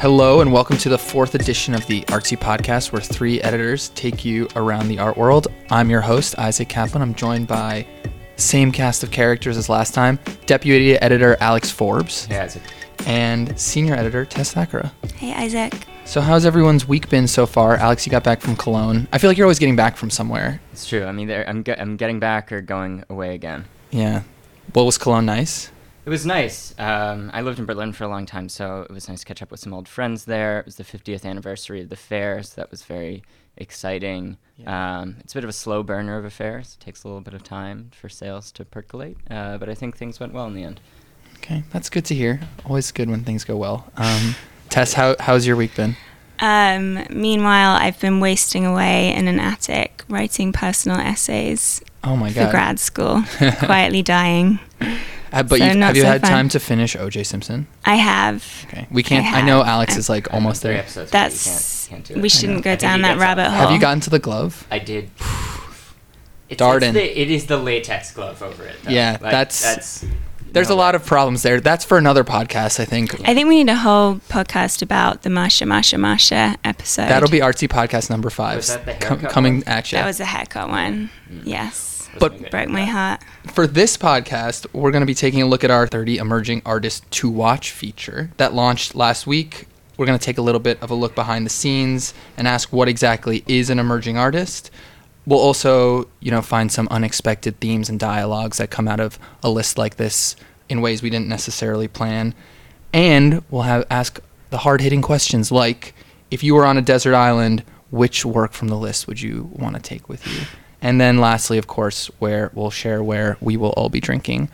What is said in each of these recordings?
Hello, and welcome to the fourth edition of the Artsy Podcast, where three editors take you around the art world. I'm your host, Isaac Kaplan. I'm joined by same cast of characters as last time Deputy Editor Alex Forbes Yeah, it's a, and Senior Editor Tess Thackara. Hey, Isaac. So, how's everyone's week been so far? Alex, you got back from Cologne. I feel like you're always getting back from somewhere. it's true. I'm either I'm ge- I'm getting back or going away again. Yeah. What was Cologne nice? It was nice. Um, I lived in Berlin for a long time, so it was nice to catch up with some old friends there. It was the 50th anniversary of the fair, so that was very exciting. Um, it's a bit of a slow burner of affairs. It takes a little bit of time for sales to percolate, uh, but I think things went well in the end. Okay, that's good to hear. Always good when things go well. Um, Tess, how, how's your week been? Um, meanwhile, I've been wasting away in an attic writing personal essays Oh my god! for grad school, quietly dying. Uh, but So you've, have you so had fun. time to finish OJ Simpson? I have. Okay. We can't. I, I know. Alex I- is like almost there. episodes, That's. can't, can't do we shouldn't go down that rabbit hole. Have you gotten to the glove? I did. It's, Darden. It's the, it is the latex glove over it. though. Yeah, Like, that's- that's. There's no a lot of problems there. That's for another podcast, I think. I think we need a whole podcast about the Marcia Marcia Marcia episode. That'll be Artsy podcast number five. Was that the com- haircut coming one? at you. That was a haircut one. Mm. Yes. But- Wasn't good. Broke my heart. For this podcast, we're going to be taking a look at our 30 emerging artists to watch feature that launched last week. We're going to take a little bit of a look behind the scenes and ask what exactly is an emerging artist. We'll also, you know, find some unexpected themes and dialogues that come out of a list like this in ways we didn't necessarily plan. And we'll have ask the hard-hitting questions like if you were on a desert island, which work from the list would you want to take with you? And then lastly, of course, where we'll share where we will all be drinking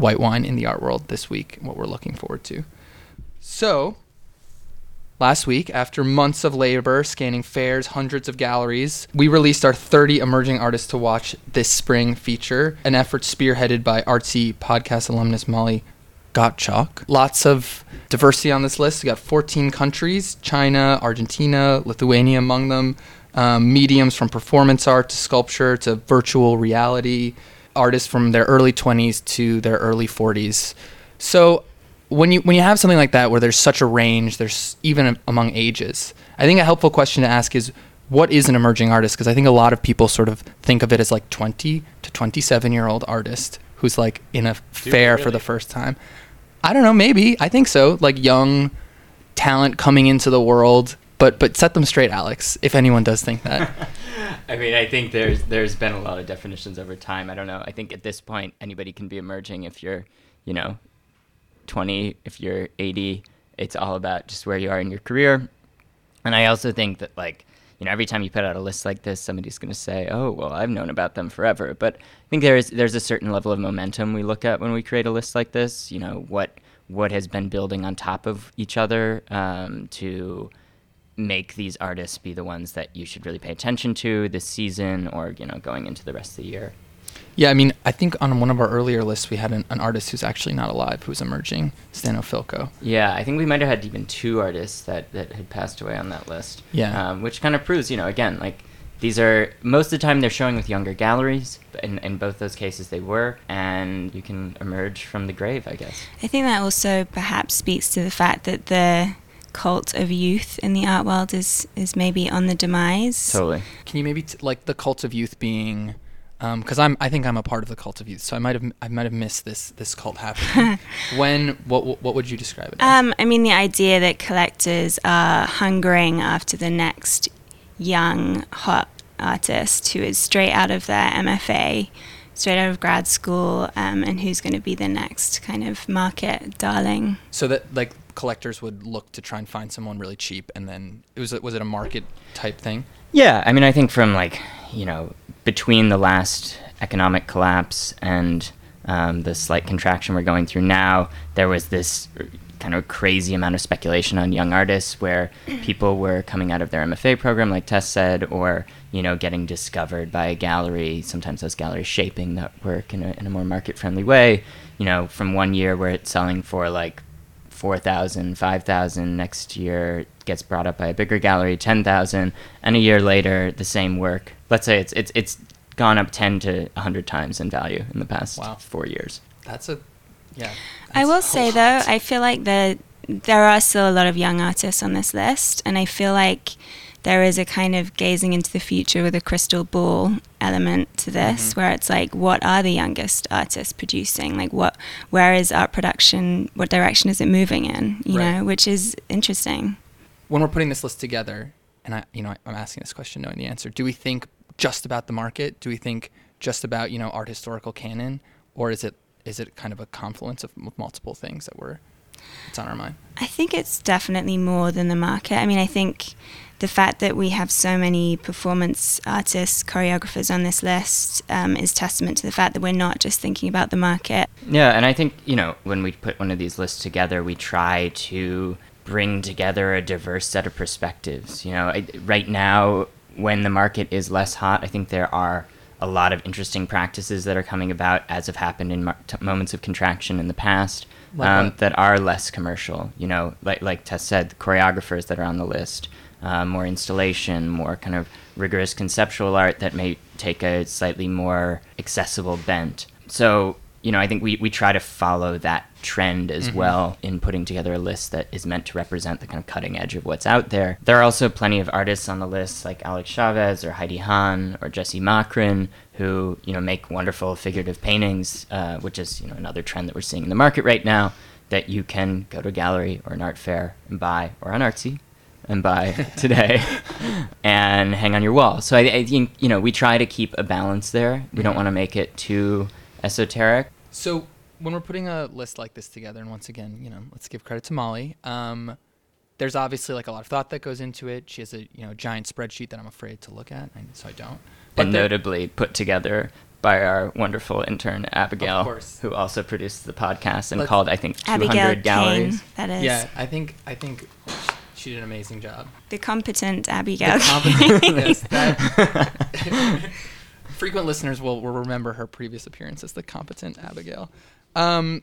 white wine in the art world this week, and what we're looking forward to. So, last week, after months of labor scanning fairs, hundreds of galleries, we released our 30 emerging artists to watch this spring feature, an effort spearheaded by artsy podcast alumnus Molly Gottschalk. Lots of diversity on this list. We got 14 countries China, Argentina, Lithuania among them. Um, mediums from performance art to sculpture to virtual reality. Artists from their early 20s to their early 40s. So when you when you have something like that where there's such a range, there's even among ages. I think a helpful question to ask is what is an emerging artist? Because I think a lot of people sort of think of it as like 20 to 27 year old artist who's like in a fair for the first time. I don't know, maybe. I think so. Like young talent coming into the world. But but set them straight, Alex, if anyone does think that. I mean, I think there's there's been a lot of definitions over time. I don't know. I think at this point anybody can be emerging if you're, you know, 20, if you're 80. It's all about just where you are in your career. And I also think that like, you know, every time you put out a list like this, somebody's going to say, "Oh, well, I've known about them forever." But I think there is there's a certain level of momentum we look at when we create a list like this. You know, what what has been building on top of each other um, to make these artists be the ones that you should really pay attention to this season or you know going into the rest of the year Yeah, I mean, I think on one of our earlier lists we had an, an artist who's actually not alive who's emerging, Stano Filko. yeah i think we might have had even two artists that that had passed away on that list Yeah. um, which kind of proves you know again like these are most of the time they're showing with younger galleries in, in both those cases they were and you can emerge from the grave i guess I think that also perhaps speaks to the fact that the cult of youth in the art world is, is maybe on the demise. totally Can you maybe t- like the cult of youth being? Because I'm, I think I'm a part of the cult of youth, so I might have, I might have missed this, this cult happening. when, what, what what would you describe it as? Um, I mean, the idea that collectors are hungering after the next young, hot artist who is straight out of their MFA, straight out of grad school, um, and who's going to be the next kind of market darling. so that like collectors would look to try and find someone really cheap, and then it was, was it a market type thing? Yeah, I mean, I think from like you know between the last economic collapse and um, the slight contraction we're going through now, there was this kind of crazy amount of speculation on young artists where people were coming out of their MFA program, like Tess said, or you know getting discovered by a gallery. Sometimes those galleries shaping that work in a, in a more market friendly way. You know, from one year where it's selling for like 4,000, 5,000. Next year gets brought up by a bigger gallery, 10,000. And a year later, the same work. Let's say it's it's it's gone up 10 to 100 times in value in the past Wow. four years. That's a, yeah. I will say lot. though, I feel like the there are still a lot of young artists on this list, and I feel like there is a kind of gazing into the future with a crystal ball element to this Mm-hmm. where it's like what are the youngest artists producing like what where is art production what direction is it moving in you Right. know which is interesting when we're putting this list together, and I, you know, I'm asking this question knowing the answer. Do we think just about the market? Do we think just about you know art historical canon, or is it is it kind of a confluence of multiple things that we're it's on our mind? I think it's definitely more than the market. I mean, I think the fact that we have so many performance artists, choreographers on this list um, is testament to the fact that we're not just thinking about the market. Yeah, and I think, you know, when we put one of these lists together, we try to bring together a diverse set of perspectives. You know, I, right now, when the market is less hot, I think there are a lot of interesting practices that are coming about, as have happened in mar- t- moments of contraction in the past, Like um, that are less commercial. You know, like like Tess said, the choreographers that are on the list, uh, more installation, more kind of rigorous conceptual art that may take a slightly more accessible bent. So, you know, I think we, we try to follow that trend as well in putting together a list that is meant to represent the kind of cutting edge of what's out there. There are also plenty of artists on the list like Alex Chavez or Heidi Hahn or Jesse Mockrin who, you know, make wonderful figurative paintings, uh, which is, you know, another trend that we're seeing in the market right now that you can go to a gallery or an art fair and buy or on Artsy and buy today and hang on your wall. So I, I think, you know, we try to keep a balance there. We don't want to make it too esoteric. So when we're putting a list like this together, and once again, you know, let's give credit to Molly. Um, there's obviously like a lot of thought that goes into it. She has a you know giant spreadsheet that I'm afraid to look at, and so I don't. and notably put together by our wonderful intern Abigail, course. who also produced the podcast and Let's- called I think 200 Abigail galleries. Kane, that is yeah, I think I think she did an amazing job. the competent Abigail. The competent- yes, that- frequent listeners will, will remember her previous appearance as the competent Abigail. Um,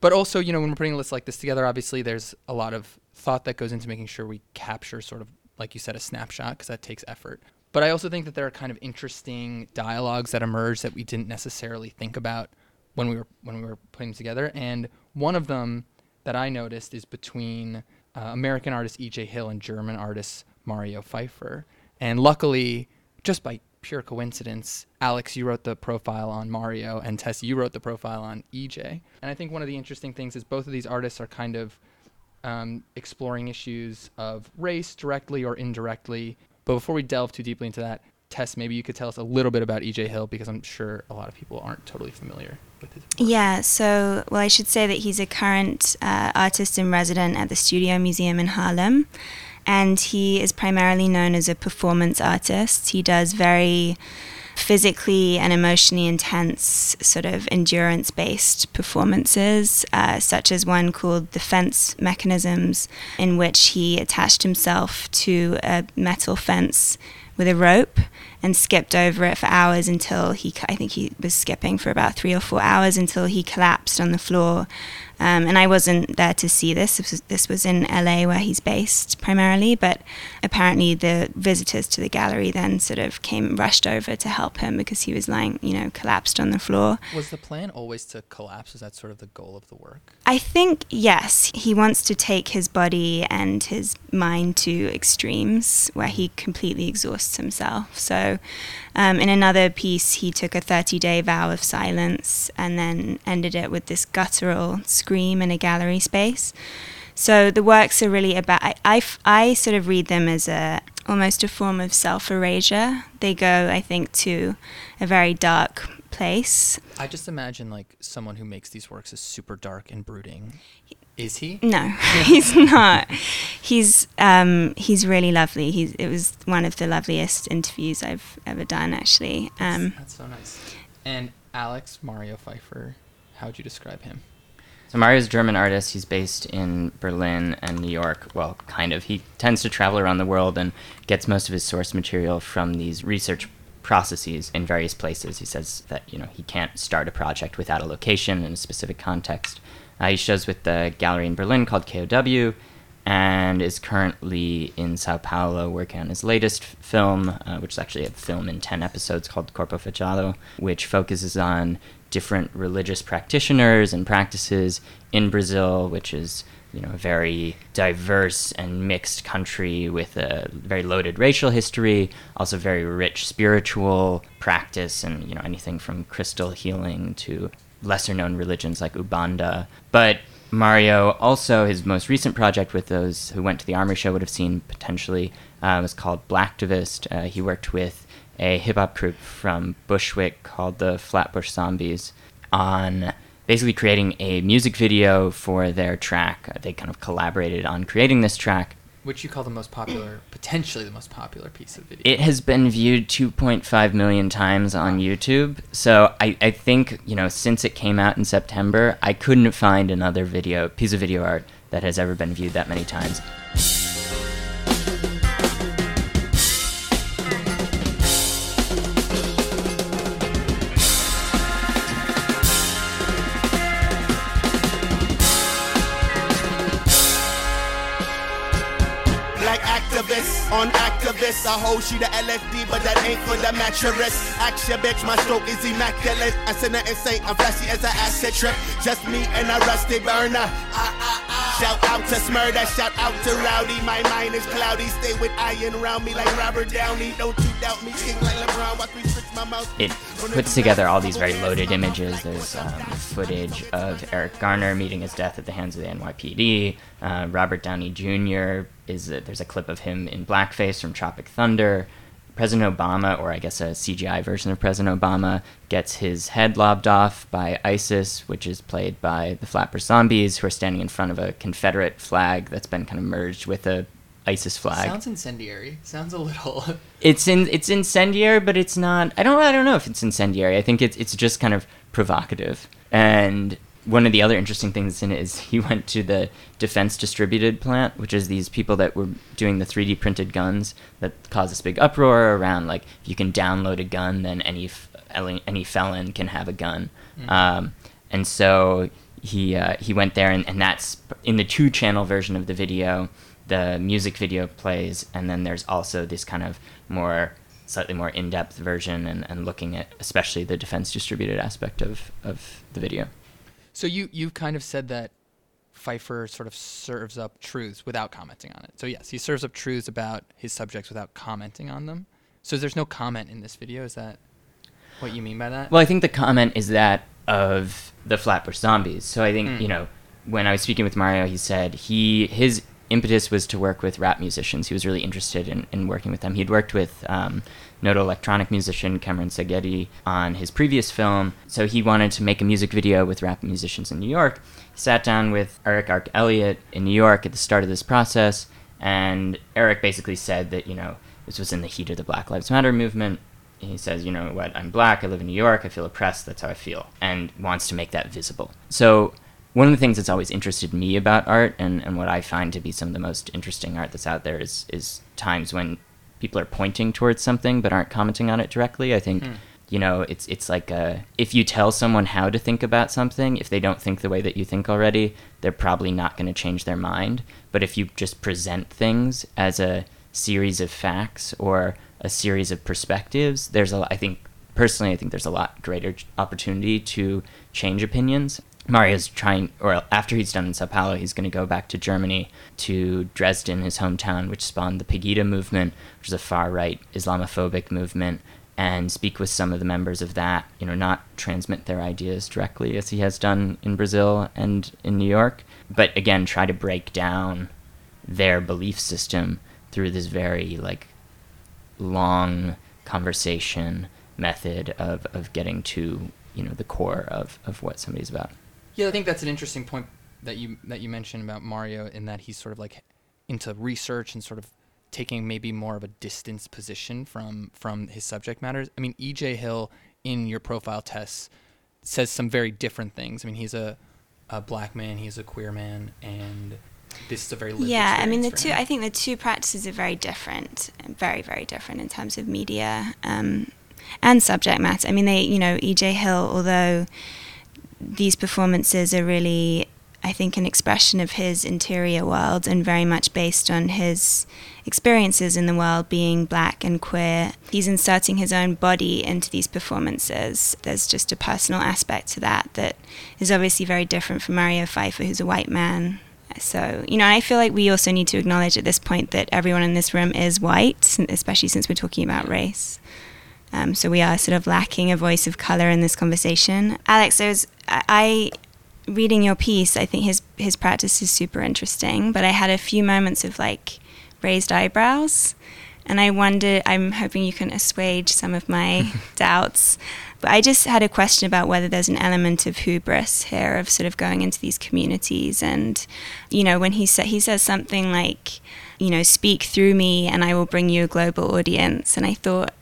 but also, you know, when we're putting a list like this together, obviously there's a lot of thought that goes into making sure we capture sort of, like you said, a snapshot because that takes effort. But I also think that there are kind of interesting dialogues that emerge that we didn't necessarily think about when we were when we were putting together. And one of them that I noticed is between uh, American artist E.J. Hill and German artist Mario Pfeifer. And luckily, just by pure coincidence, Alex, you wrote the profile on Mario, and Tess, you wrote the profile on EJ. And I think one of the interesting things is both of these artists are kind of um, exploring issues of race directly or indirectly. But before we delve too deeply into that, Tess, maybe you could tell us a little bit about EJ Hill because I'm sure a lot of people aren't totally familiar with his work. Yeah, so, well, I should say that he's a current uh, artist in resident at the Studio Museum in Harlem. And he is primarily known as a performance artist. He does very physically and emotionally intense, sort of endurance based performances, uh, such as one called The Fence Mechanisms, in which he attached himself to a metal fence with a rope and skipped over it for hours until he, I think he was skipping for about three or four hours until he collapsed on the floor. Um, and I wasn't there to see this. This was, this was in LA where he's based primarily, but apparently the visitors to the gallery then sort of came rushed over to help him because he was lying, you know, collapsed on the floor. Was the plan always to collapse? Is that sort of the goal of the work? I think, yes, he wants to take his body and his mind to extremes where he completely exhausts himself. So, um, in another piece, he took a 30 day vow of silence and then ended it with this guttural scream in a gallery space. So, the works are really about, I sort of read them as a almost a form of self erasure. They go, I think, to a very dark place. I just imagine like someone who makes these works is super dark and brooding. Is he? No, he's not. He's um, he's really lovely. He's it was one of the loveliest interviews I've ever done, actually. Um, That's so nice. And Alex Mario Pfeifer, how would you describe him? So Mario's a German artist. He's based in Berlin and New York. Well, kind of. He tends to travel around the world and gets most of his source material from these research processes in various places. He says that you know he can't start a project without a location and a specific context. Uh, he shows with the gallery in Berlin called KOW, and is currently in Sao Paulo working on his latest film, uh, which is actually a film in 10 episodes called Corpo Fechado, which focuses on different religious practitioners and practices in Brazil, which is you know a very diverse and mixed country with a very loaded racial history, also very rich spiritual practice, and you know anything from crystal healing to lesser known religions like Umbanda. But Mario also his most recent project with those who went to the Armory Show would have seen potentially uh, was called Blacktivist. Uh, he worked with a hip hop group from Bushwick called the Flatbush Zombies on basically creating a music video for their track. Uh, they kind of collaborated on creating this track. Which you call the most popular, potentially the most popular piece of video. It has been viewed 2.5 million times on YouTube. So I, I think, you know, since it came out in September, I couldn't find another video, piece of video art that has ever been viewed that many times. On activists. I hold you to LFD, but that ain't for the mattress. Action, bitch, my stroke is immaculate. I send her insane, I'm flashy as an acid trip. Just me and a rusty burner. Ah, ah, ah. Shout out to Smurda, shout out to Rowdy. My mind is cloudy, stay with iron around me like Robert Downey. Don't you doubt me, king like LeBron. Watch me switch my mouth. It puts together all these very loaded images. There's um, footage of Eric Garner meeting his death at the hands of the NYPD. Uh, Robert Downey Jr. is a, there's a clip of him in blackface from Tropic Thunder. President Obama, or I guess a CGI version of President Obama, gets his head lobbed off by ISIS, which is played by the Flatbush Zombies, who are standing in front of a Confederate flag that's been kind of merged with a ISIS flag. Sounds incendiary. Sounds a little. it's in it's incendiary, but it's not. I don't I don't know if it's incendiary. I think it's it's just kind of provocative. And one of the other interesting things in it is he went to the Defense Distributed plant, which is these people that were doing the 3D printed guns that caused this big uproar around like if you can download a gun, then any any felon can have a gun. Mm-hmm. Um, and so he uh, he went there, and, and that's in the two channel version of the video. The music video plays, and then there's also this kind of more slightly more in-depth version and, and looking at especially the defense distributed aspect of, of the video. So you you've kind of said that Pfeifer sort of serves up truths without commenting on it. So yes, he serves up truths about his subjects without commenting on them. So there's no comment in this video. Is that what you mean by that? Well, I think the comment is that of the Flatbush Zombies. So I think mm. you know when I was speaking with Mario, he said he his impetus was to work with rap musicians. He was really interested in, in working with them. He'd worked with um, noted electronic musician Cameron Szegedy on his previous film. So he wanted to make a music video with rap musicians in New York. He sat down with Erick Arc Elliott in New York at the start of this process, and Erick basically said that, you know, this was in the heat of the Black Lives Matter movement. He says, you know what, I'm black, I live in New York, I feel oppressed, that's how I feel, and wants to make that visible. So one of the things that's always interested me about art and, and what I find to be some of the most interesting art that's out there is is times when people are pointing towards something but aren't commenting on it directly. I think. Hmm. You know, it's it's like a, if you tell someone how to think about something, if they don't think the way that you think already, they're probably not going to change their mind. But if you just present things as a series of facts or a series of perspectives, there's a I think personally I think there's a lot greater opportunity to change opinions. Mario's trying, or after he's done in Sao Paulo, he's going to go back to Germany, to Dresden, his hometown, which spawned the Pegida movement, which is a far right Islamophobic movement, and speak with some of the members of that. You know, not transmit their ideas directly as he has done in Brazil and in New York, but again, try to break down their belief system through this very like long conversation method of, of getting to you know the core of, of what somebody's about. Yeah, I think that's an interesting point that you that you mentioned about Mario in that he's sort of like into research and sort of taking maybe more of a distance position from from his subject matters. I mean, EJ Hill in your profile Tess says some very different things. I mean, he's a a black man, he's a queer man, and this is a very yeah. I mean, the two. Him. I think the two practices are very different, very very different in terms of media um, and subject matter. I mean, they you know EJ Hill, although these performances are really I think, an expression of his interior world and very much based on his experiences in the world being black and queer. He's inserting his own body into these performances. There's just a personal aspect to that that is obviously very different from Mario Pfeifer, who's a white man. So, you know, I feel like we also need to acknowledge at this point that everyone in this room is white, especially since we're talking about race. Um, so we are sort of lacking a voice of color in this conversation. Alex, I was, I reading your piece, I think his his practice is super interesting, but I had a few moments of like raised eyebrows, and I wonder. I'm hoping you can assuage some of my doubts. But I just had a question about whether there's an element of hubris here, of sort of going into these communities, and you know, when he said he says something like, you know, speak through me, and I will bring you a global audience, and I thought.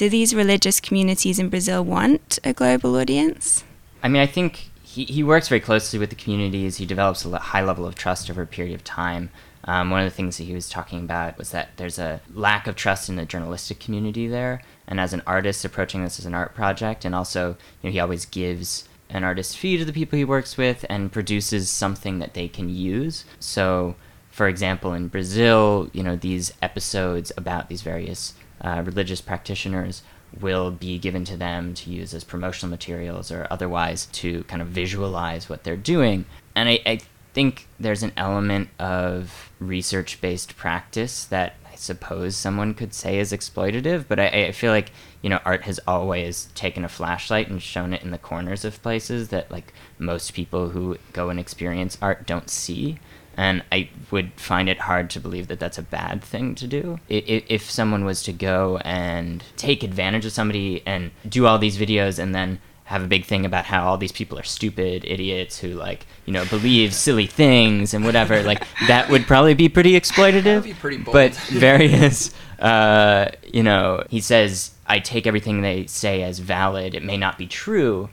Do these religious communities in Brazil want a global audience? I mean, I think he, he works very closely with the communities. He develops a high level of trust over a period of time. Um, one of the things that he was talking about was that there's a lack of trust in the journalistic community there. And as an artist approaching this as an art project, and also, you know, he always gives an artist fee to the people he works with and produces something that they can use. So, for example, in Brazil, you know, these episodes about these various uh, religious practitioners will be given to them to use as promotional materials or otherwise to kind of visualize what they're doing. And I, I think there's an element of research based practice that I suppose someone could say is exploitative, but I, I feel like, you know, art has always taken a flashlight and shown it in the corners of places that like most people who go and experience art don't see and I would find it hard to believe that that's a bad thing to do. If someone was to go and take advantage of somebody and do all these videos and then have a big thing about how all these people are stupid idiots who like you know believe silly things and whatever like that would probably be pretty exploitative be pretty but various uh, you know he says i take everything they say as valid. It may not be true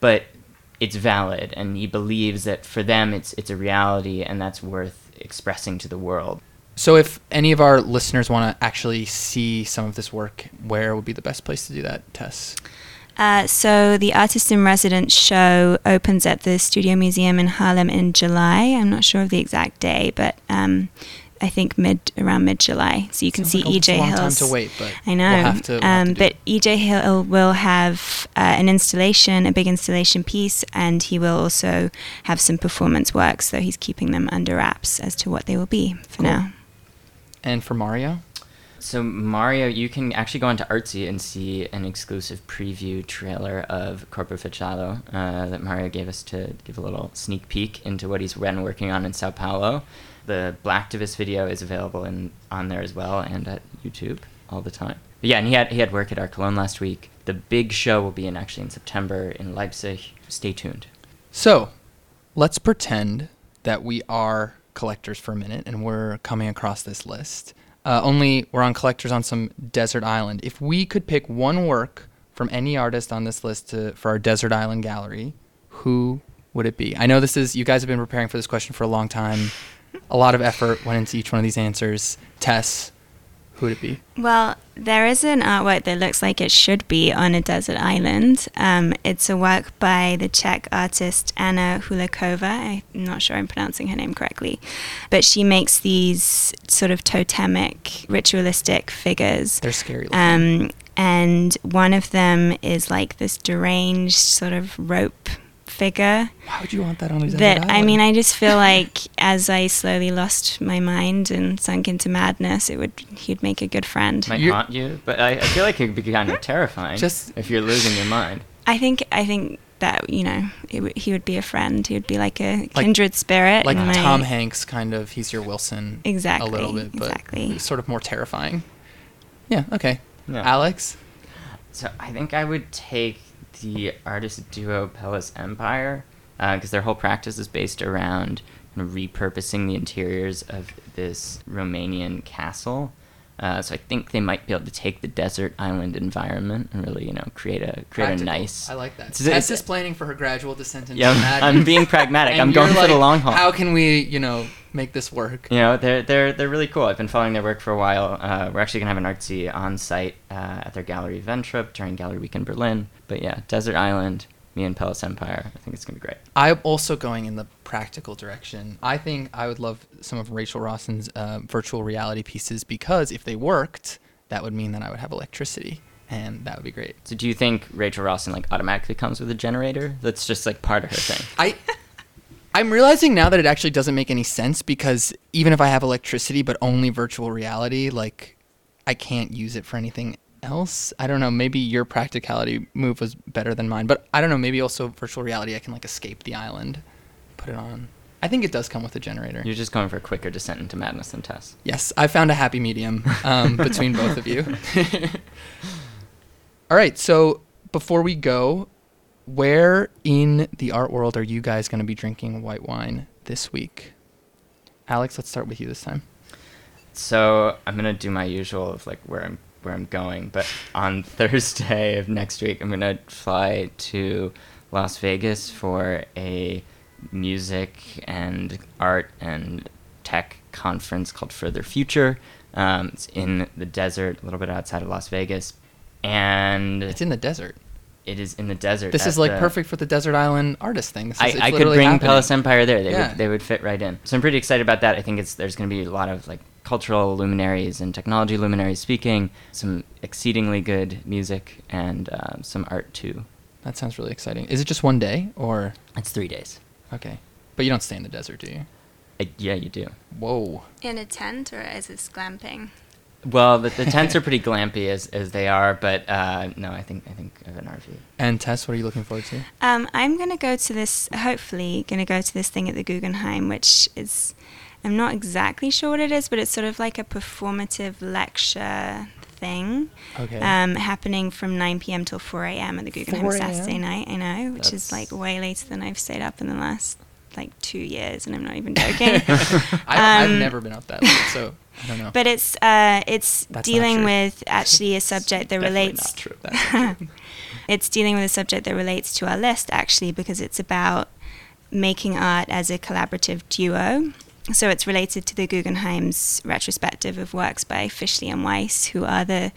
but it's valid and he believes that for them it's it's a reality and that's worth expressing to the world. So if any of our listeners want to actually see some of this work, where would be the best place to do that, Tess? Uh, so the Artist in Residence show opens at the Studio Museum in Harlem in July. I'm not sure of the exact day, but um, I think mid around mid July. So you can Sounds see like a EJ long Hill's. time to wait, but I know. we'll have to- we'll have um, to but EJ Hill will have uh, an installation, a big installation piece, and he will also have some performance works. Though he's keeping them under wraps as to what they will be for Cool. now. And for Mario, So Mario, you can actually go onto Artsy and see an exclusive preview trailer of Corpo Fechado uh, that Mario gave us to give a little sneak peek into what he's been working on in Sao Paulo. The Blacktivist video is available in on there as well and at YouTube all the time. But yeah, and he had he had work at Art Cologne last week. The big show will be in actually in September in Leipzig. Stay tuned. So, let's pretend that we are collectors for a minute and we're coming across this list. Uh, only we're on collectors on some desert island. If we could pick one work from any artist on this list to, for our desert island gallery, who would it be? I know this is you guys have been preparing for this question for a long time. A lot of effort went into each one of these answers. Tess, who would it be? Well, there is an artwork that looks like it should be on a desert island. Um, it's a work by the Czech artist Anna Hulakova. I'm not sure I'm pronouncing her name correctly, but she makes these sort of totemic, ritualistic figures. They're scary. Looking. Um, and one of them is like this deranged sort of rope figure Why would you want that on a desert that? I mean, I just feel like as I slowly lost my mind and sunk into madness, it would he'd make a good friend. Might You're- haunt you, but I, I feel like it'd be kind of hmm? terrifying. Just- if you're losing your mind. I think I think that you know it w- he would be a friend. He would be like a Like- kindred spirit. like my- Tom Hanks, kind of. He's your Wilson, Exactly, a little bit, but exactly. sort of more terrifying. Yeah. Okay. Yeah. Alex. So I think I would take the artist duo Peles Empire uh, because their whole practice is based around repurposing the interiors of this Romanian castle. Uh, so I think they might be able to take the desert island environment and really, you know, create a create Practical. a nice. I like that. It's- Tess is planning for her gradual descent into Yeah, I'm- madness. I'm being pragmatic. I'm going you're for the long haul. How can we, you know, make this work? You know, they're they're they're really cool. I've been following their work for a while. Uh, we're actually gonna have an artsy on site uh, at their gallery Wentrup during Gallery Week in Berlin. But yeah, Desert Island, me and Peles Empire. I think it's gonna be great. I'm also going in the practical direction. I think I would love some of Rachel Rossin's uh, virtual reality pieces because if they worked, that would mean that I would have electricity, and that would be great. So do you think Rachel Rawson like automatically comes with a generator? That's just like part of her thing. I I'm realizing now that it actually doesn't make any sense because even if I have electricity but only virtual reality, like I can't use it for anything else. I don't know, maybe your practicality move was better than mine, but I don't know, maybe also virtual reality I can like escape the island, put it on. I think it does come with a generator. You're just going for a quicker descent into madness than Tess. Yes, I found a happy medium um, between both of you. All right, so before we go, where in the art world are you guys going to be drinking white wine this week? Alex, let's start with you this time. So I'm gonna do my usual of like where I'm where I'm going, but on Thursday of next week, I'm gonna fly to Las Vegas for a music and art and tech conference called Further Future. Um, it's in the desert, a little bit outside of Las Vegas, and It's in the desert. it is in the desert. This is like the- perfect for the desert island artist thing. This is, I, I could bring happening. Peles Empire there. They Yeah. would they would fit right in. So I'm pretty excited about that. I think it's there's going to be a lot of like cultural luminaries and technology luminaries speaking, some exceedingly good music and um, some art too. That sounds really exciting. Is it just one day or It's three days. okay? But you don't stay in the desert, do you? I, yeah, you do. Whoa. In a tent or is it glamping? Well, the, the tents are pretty glampy as, as they are, but uh, no, I think I think of an RV. And Tess, what are you looking forward to? Um, I'm going to go to this, hopefully, going to go to this thing at the Guggenheim, which is, I'm not exactly sure what it is, but it's sort of like a performative lecture thing Okay. um, happening from 9 p.m. till 4 a.m. at the Guggenheim 4 Saturday night, I know, which is like way later than I've stayed up in the last like two years, and I'm not even joking. I, I've um, never been up that late, so I don't know. but it's uh, it's That's dealing with actually a subject that relates not true. That's not true. it's dealing with a subject that relates to our list actually because it's about making art as a collaborative duo. So it's related to the Guggenheim's retrospective of works by Fischli and Weiss, who are the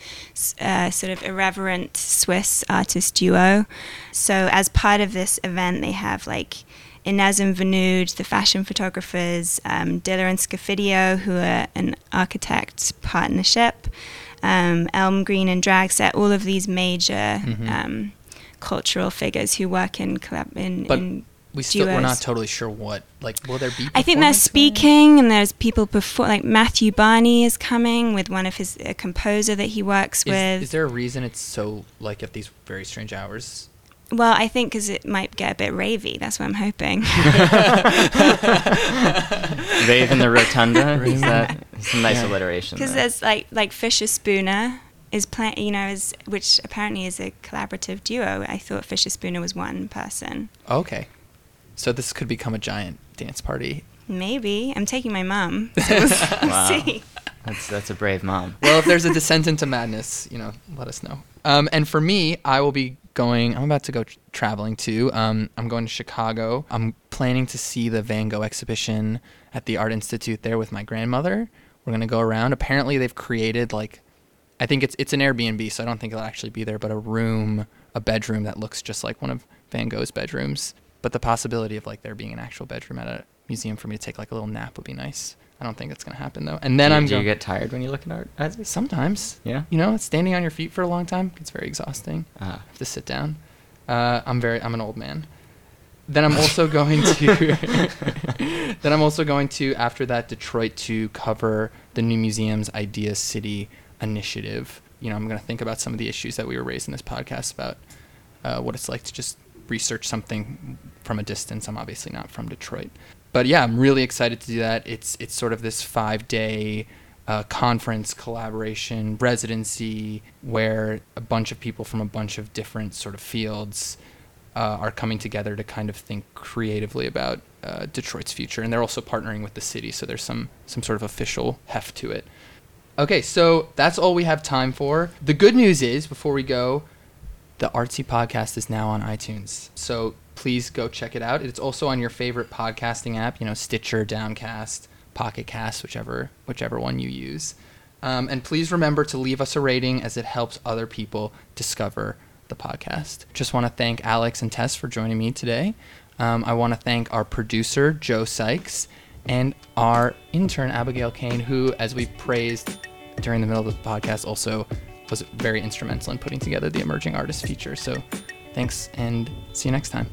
uh, sort of irreverent Swiss artist duo. So as part of this event, they have like Inez and Vinoodh, the fashion photographers, um, Diller and Scofidio, who are an architect partnership, um, Elmgreen and Dragset, all of these major Mhm. um, cultural figures who work in collab in, in we still we're not totally sure what like will there be I think they're performance going on? speaking, and there's people before, like Matthew Barney is coming with one of his a composer that he works Is, with. is there a reason it's so like at these very strange hours? well, I think because it might get a bit ravey. That's what I'm hoping. Rave in the Rotunda. is that some nice Yeah. alliteration? Because there. there's like like Fischerspooner is playing, you know, is which apparently is a collaborative duo. I thought Fischerspooner was one person. Okay, so this could become a giant dance party. Maybe I'm taking my mom. So we'll Wow. see. That's that's a brave mom. Well, if there's a descent into madness, you know, let us know. Um, and for me, I will be going. I'm about to go tr- traveling too. Um, I'm going to Chicago. I'm planning to see the Van Gogh exhibition at the Art Institute there with my grandmother. We're gonna go around. Apparently, they've created like, I think it's it's an Airbnb, so I don't think it'll actually be there, but a room, a bedroom that looks just like one of Van Gogh's bedrooms. But the possibility of like there being an actual bedroom at a museum for me to take like a little nap would be nice. I don't think that's gonna happen though. And then do, I'm do going. you get tired when you look at art? Sometimes. Yeah. You know, standing on your feet for a long time it's very exhausting. Ah. have to sit down. Uh, I'm very. I'm an old man. Then I'm also going to. then I'm also going to after that Detroit to cover the new museum's Idea City initiative. You know, I'm going to think about some of the issues that we were raised in this podcast about uh, what it's like to just research something from a distance. I'm obviously not from Detroit, but yeah, I'm really excited to do that. It's it's sort of this five day uh, conference collaboration residency where a bunch of people from a bunch of different sort of fields uh, are coming together to kind of think creatively about uh, Detroit's future, and they're also partnering with the city, so there's some some sort of official heft to it. Okay, so that's all we have time for. The good news is, before we go, the Artsy Podcast is now on iTunes. So please go check it out. It's also on your favorite podcasting app, you know, Stitcher, Downcast, Pocket Cast, whichever, whichever one you use. Um, and please remember to leave us a rating as it helps other people discover the podcast. Just want to thank Alex and Tess for joining me today. Um, I want to thank our producer, Joe Sykes, and our intern, Abigail Kane, who, as we praised during the middle of the podcast, also was very instrumental in putting together the emerging artist feature. So thanks and see you next time.